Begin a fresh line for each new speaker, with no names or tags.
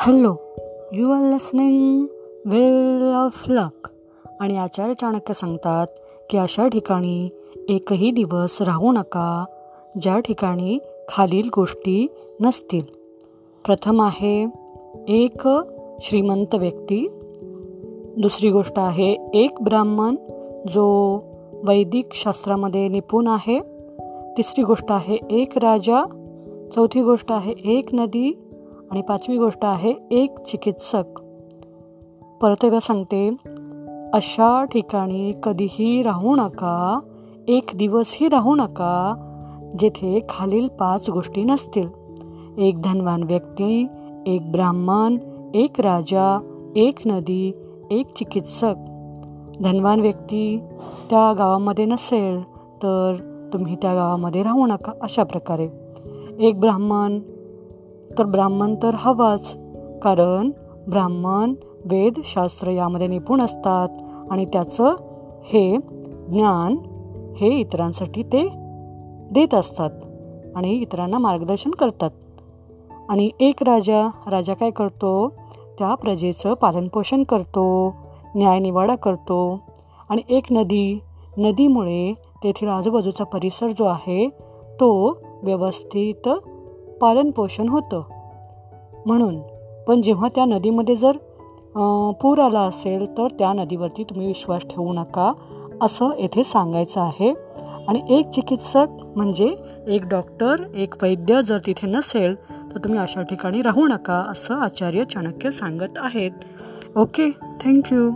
Hello you are listening well of luck आणि आचार्य चाणक्य सांगतात की अशा ठिकाणी एकही दिवस राहू नका ज्या ठिकाणी खालील गोष्टी नसतील. प्रथम आहे एक श्रीमंत व्यक्ती. दुसरी गोष्ट आहे एक ब्राह्मण जो वैदिक शास्त्रामध्ये निपुण आहे. तिसरी गोष्ट आहे एक राजा. चौथी गोष्ट आहे एक नदी. आणि पाचवी गोष्ट आहे एक चिकित्सक. परत एकदा सांगते अशा ठिकाणी कधीही राहू नका एक दिवसही राहू नका जेथे खालील पाच गोष्टी नसतील. एक धनवान व्यक्ती एक ब्राह्मण एक राजा एक नदी एक चिकित्सक. धनवान व्यक्ती त्या गावामध्ये नसेल तर तुम्ही त्या गावामध्ये राहू नका अशा प्रकारे. एक ब्राह्मण तर ब्राह्मण तर हवाच कारण ब्राह्मण वेदशास्त्र यामध्ये निपुण असतात आणि त्याचं हे ज्ञान हे इतरांसाठी ते देत असतात आणि इतरांना मार्गदर्शन करतात. आणि एक राजा राजा काय करतो? त्या प्रजेचं पालनपोषण करतो न्यायनिवाडा करतो आणि एक नदी नदीमुळे तेथील आजूबाजूचा परिसर जो आहे तो व्यवस्थित पालनपोषण होतं. म्हणून पण जेव्हा त्या नदीमध्ये जर पूर आला असेल तर त्या नदीवरती तुम्ही विश्वास ठेवू नका असं येथे सांगायचं आहे. आणि एक चिकित्सक म्हणजे एक डॉक्टर एक वैद्य जर तिथे नसेल तर तुम्ही अशा ठिकाणी राहू नका असं आचार्य चाणक्य सांगत आहेत. Okay thank you.